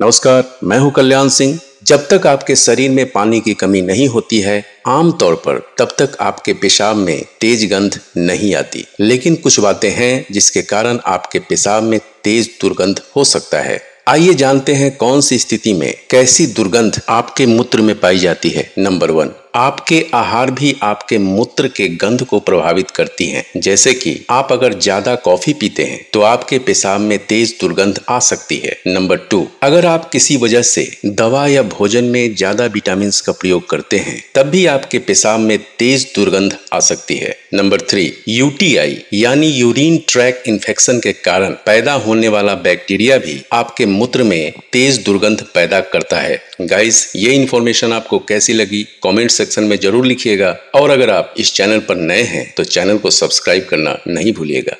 नमस्कार, मैं हूँ कल्याण सिंह। जब तक आपके शरीर में पानी की कमी नहीं होती है आमतौर पर तब तक आपके पेशाब में तेज गंध नहीं आती। लेकिन कुछ बातें हैं जिसके कारण आपके पेशाब में तेज दुर्गंध हो सकता है। आइए जानते हैं कौन सी स्थिति में कैसी दुर्गंध आपके मूत्र में पाई जाती है। नंबर वन आपके आहार भी आपके मूत्र के गंध को प्रभावित करती हैं। जैसे कि आप अगर ज़्यादा कॉफ़ी पीते हैं तो आपके पेशाब में तेज दुर्गंध आ सकती है। नंबर टू, अगर आप किसी वजह से दवा या भोजन में ज़्यादा विटामिन का प्रयोग करते हैं, तब भी आपके पेशाब में तेज दुर्गंध आ सकती है। नंबर थ्री, यूटीआई यानी यूरिन ट्रैक इन्फेक्शन के कारण पैदा होने वाला बैक्टीरिया भी आपके मूत्र में तेज दुर्गंध पैदा करता है। गाइस, ये इन्फॉर्मेशन आपको कैसी लगी? कमेंट सेक्शन में ज़रूर लिखिएगा। और अगर आप इस चैनल पर नए हैं तो चैनल को सब्सक्राइब करना नहीं भूलिएगा।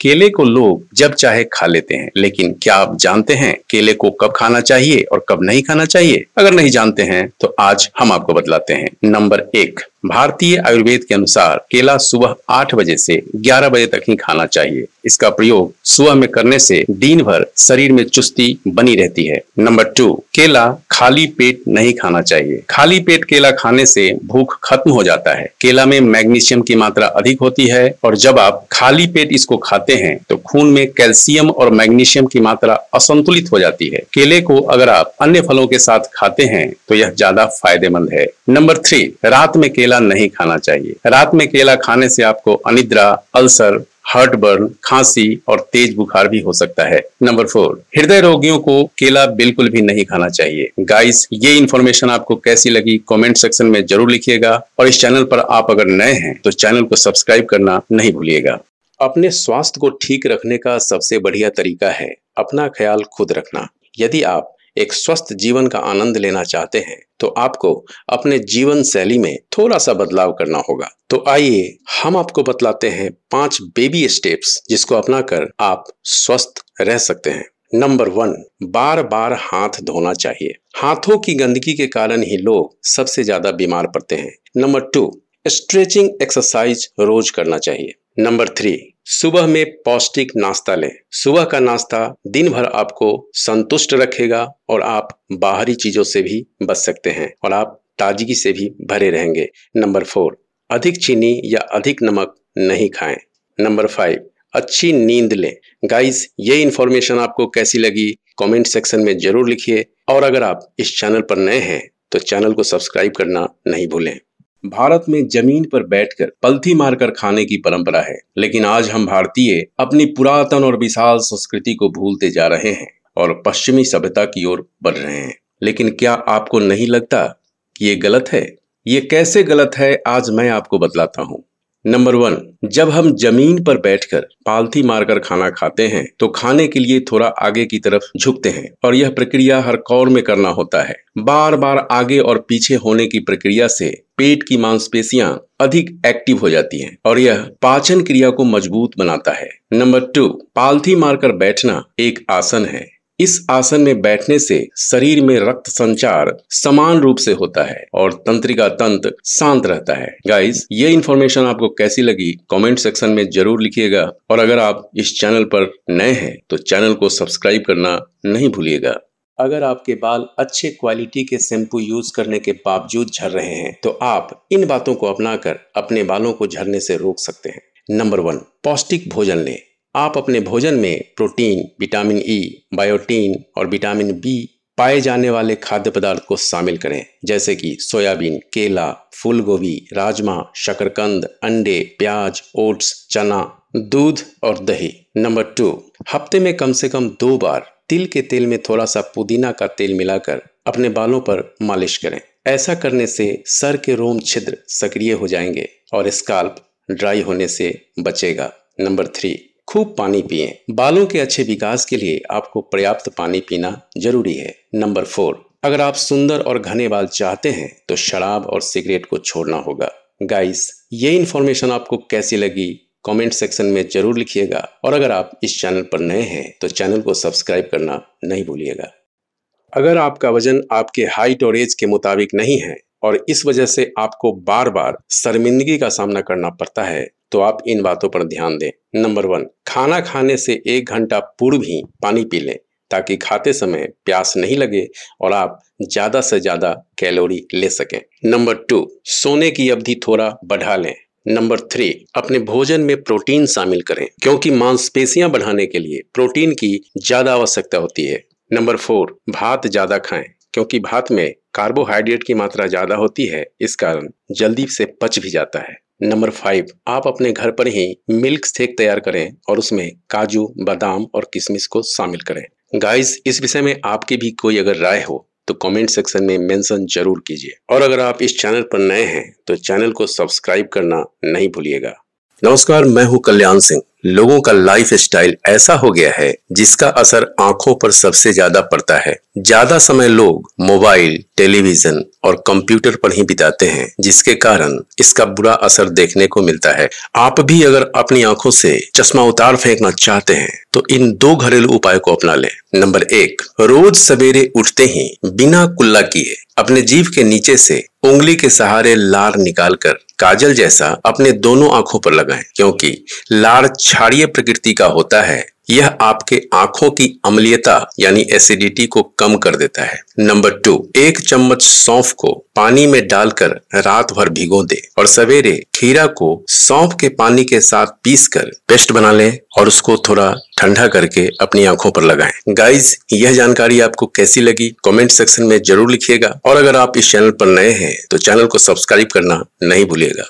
केले को लोग जब चाहे खा लेते हैं, लेकिन क्या आप जानते हैं केले को कब खाना चाहिए और कब नहीं खाना चाहिए? अगर नहीं जानते हैं तो आज हम आपको बतलाते हैं। नंबर एक। भारतीय आयुर्वेद के अनुसार केला सुबह आठ बजे से ग्यारह बजे तक ही खाना चाहिए। इसका प्रयोग सुबह में करने से दिन भर शरीर में चुस्ती बनी रहती है। नंबर टू, केला खाली पेट नहीं खाना चाहिए। खाली पेट केला खाने से भूख खत्म हो जाता है। केला में मैग्नीशियम की मात्रा अधिक होती है और जब आप खाली पेट इसको खाते हैं तो खून में कैल्शियम और मैग्नीशियम की मात्रा असंतुलित हो जाती है। केले को अगर आप अन्य फलों के साथ खाते हैं तो यह ज़्यादा फ़ायदेमंद है। नंबर थ्री, रात में केला नहीं खाना चाहिए। रात में केला खाने से आपको अनिद्रा, अल्सर हार्ट बर्न खांसी और तेज बुखार भी हो सकता है। नंबर फोर हृदय रोगियों को केला बिल्कुल भी नहीं खाना चाहिए। गाइस ये इन्फॉर्मेशन आपको कैसी लगी? कमेंट सेक्शन में ज़रूर लिखिएगा और इस चैनल पर आप अगर नए हैं तो चैनल को सब्सक्राइब करना नहीं भूलिएगा। अपने स्वास्थ्य को ठीक रखने का सबसे बढ़िया तरीका है अपना ख्याल खुद रखना। यदि आप एक स्वस्थ जीवन का आनंद लेना चाहते हैं तो आपको अपने जीवन शैली में थोड़ा सा बदलाव करना होगा। तो आइए हम आपको बतलाते हैं पाँच बेबी स्टेप्स जिसको अपनाकर आप स्वस्थ रह सकते हैं। नंबर वन बार बार हाथ धोना चाहिए। हाथों की गंदगी के कारण ही लोग सबसे ज़्यादा बीमार पड़ते हैं। नंबर टू स्ट्रेचिंग एक्सरसाइज रोज करना चाहिए। नंबर थ्री सुबह में पौष्टिक नाश्ता लें। सुबह का नाश्ता दिन भर आपको संतुष्ट रखेगा और आप बाहरी चीज़ों से भी बच सकते हैं और आप ताजगी से भी भरे रहेंगे। नंबर फोर, अधिक चीनी या अधिक नमक नहीं खाएँ। नंबर फाइव, अच्छी नींद लें। गाइस, ये इन्फॉर्मेशन आपको कैसी लगी? कमेंट सेक्शन में ज़रूर लिखिए। और अगर आप इस चैनल पर नए हैं तो चैनल को सब्सक्राइब करना नहीं भूलें। भारत में ज़मीन पर बैठकर पलथी मारकर खाने की परंपरा है, लेकिन आज हम भारतीय अपनी पुरातन और विशाल संस्कृति को भूलते जा रहे हैं और पश्चिमी सभ्यता की ओर बढ़ रहे हैं। लेकिन क्या आपको नहीं लगता कि ये गलत है? ये कैसे गलत है, आज मैं आपको बतलाता हूँ। नंबर वन जब हम ज़मीन पर बैठकर पालथी मारकर खाना खाते हैं तो खाने के लिए थोड़ा आगे की तरफ़ झुकते हैं और यह प्रक्रिया हर कौर में करना होता है। बार बार आगे और पीछे होने की प्रक्रिया से पेट की मांसपेशियाँ अधिक एक्टिव हो जाती हैं और यह पाचन क्रिया को मज़बूत बनाता है। नंबर टू पालथी मारकर बैठना एक आसन है। इस आसन में बैठने से शरीर में रक्त संचार समान रूप से होता है और तंत्रिका तंत्र शांत रहता है। गाइस ये इन्फॉर्मेशन आपको कैसी लगी? कमेंट सेक्शन में ज़रूर लिखिएगा। और अगर आप इस चैनल पर नए हैं तो चैनल को सब्सक्राइब करना नहीं भूलिएगा। अगर आपके बाल अच्छे क्वालिटी के शैम्पू यूज़ करने के बावजूद झड़ रहे हैं तो आप इन बातों को अपनाकर अपने बालों को झड़ने से रोक सकते हैं। नंबर वन पौष्टिक भोजन लें। आप अपने भोजन में प्रोटीन, विटामिन ई बायोटीन और विटामिन बी पाए जाने वाले खाद्य पदार्थ को शामिल करें, जैसे कि सोयाबीन, केला फूल गोभी राजमा, शकरकंद, अंडे, प्याज, ओट्स, चना, दूध और दही। नंबर टू, हफ़्ते में कम से कम दो बार तिल के तेल में थोड़ा सा पुदीना का तेल मिलाकर अपने बालों पर मालिश करें। ऐसा करने से सर के रोम छिद्र सक्रिय हो जाएँगे और स्काल्प ड्राई होने से बचेगा। नंबर थ्री खूब पानी पिए। बालों के अच्छे विकास के लिए आपको पर्याप्त पानी पीना ज़रूरी है। नंबर फोर, अगर आप सुंदर और घने बाल चाहते हैं तो शराब और सिगरेट को छोड़ना होगा। गाइस, ये इन्फॉर्मेशन आपको कैसी लगी? कमेंट सेक्शन में ज़रूर लिखिएगा। और अगर आप इस चैनल पर नए हैं तो चैनल को सब्सक्राइब करना नहीं भूलिएगा। अगर आपका वज़न आपके हाइट और एज के मुताबिक नहीं है, और इस वजह से आपको बार बार शर्मिंदगी का सामना करना पड़ता है तो आप इन बातों पर ध्यान दें। नंबर वन, खाना खाने से एक घंटा पूर्व ही पानी पी लें, ताकि खाते समय प्यास नहीं लगे और आप ज़्यादा से ज़्यादा कैलोरी ले सकें। नंबर टू, सोने की अवधि थोड़ा बढ़ा लें। नंबर थ्री, अपने भोजन में प्रोटीन शामिल करें, क्योंकि मांसपेशियाँ बढ़ाने के लिए प्रोटीन की ज़्यादा आवश्यकता होती है। नंबर फोर, भात ज़्यादा खाएँ, क्योंकि भात में कार्बोहाइड्रेट की मात्रा ज़्यादा होती है, इस कारण जल्दी से पच भी जाता है। नंबर फाइव, आप अपने घर पर ही मिल्क शेक तैयार करें और उसमें काजू, बादाम और किशमिश को शामिल करें। गाइस इस विषय में आपकी भी कोई अगर राय हो तो कमेंट सेक्शन में मेंशन ज़रूर कीजिए। और अगर आप इस चैनल पर नए हैं तो चैनल को सब्सक्राइब करना नहीं भूलिएगा। नमस्कार, मैं हूँ कल्याण सिंह। लोगों का लाइफ स्टाइल ऐसा हो गया है, जिसका असर आँखों पर सबसे ज़्यादा पड़ता है। ज़्यादा समय लोग मोबाइल टेलीविज़न और कंप्यूटर पर ही बिताते हैं, जिसके कारण इसका बुरा असर देखने को मिलता है। आप भी अगर अपनी आँखों से चश्मा उतार फेंकना चाहते हैं तो इन दो घरेलू उपाय को अपना लें। नंबर एक, रोज सवेरे उठते ही बिना कुल्ला किए अपने जीव के नीचे से उंगली के सहारे लार निकालकर काजल जैसा अपने दोनों आँखों पर लगाएँ क्योंकि लार क्षारीय प्रकृति का होता है। यह आपके आँखों की अम्लीयता यानी एसिडिटी को कम कर देता है। नंबर टू एक चम्मच सौंफ को पानी में डालकर रात भर भिगो दे और सवेरे खीरा को सौंफ के पानी के साथ पीस कर पेस्ट बना लें और उसको थोड़ा ठंडा करके अपनी आँखों पर लगाएँ। गाइज़ यह जानकारी आपको कैसी लगी? कमेंट सेक्शन में ज़रूर लिखिएगा। और अगर आप इस चैनल पर नए हैं तो चैनल को सब्सक्राइब करना नहीं भूलिएगा।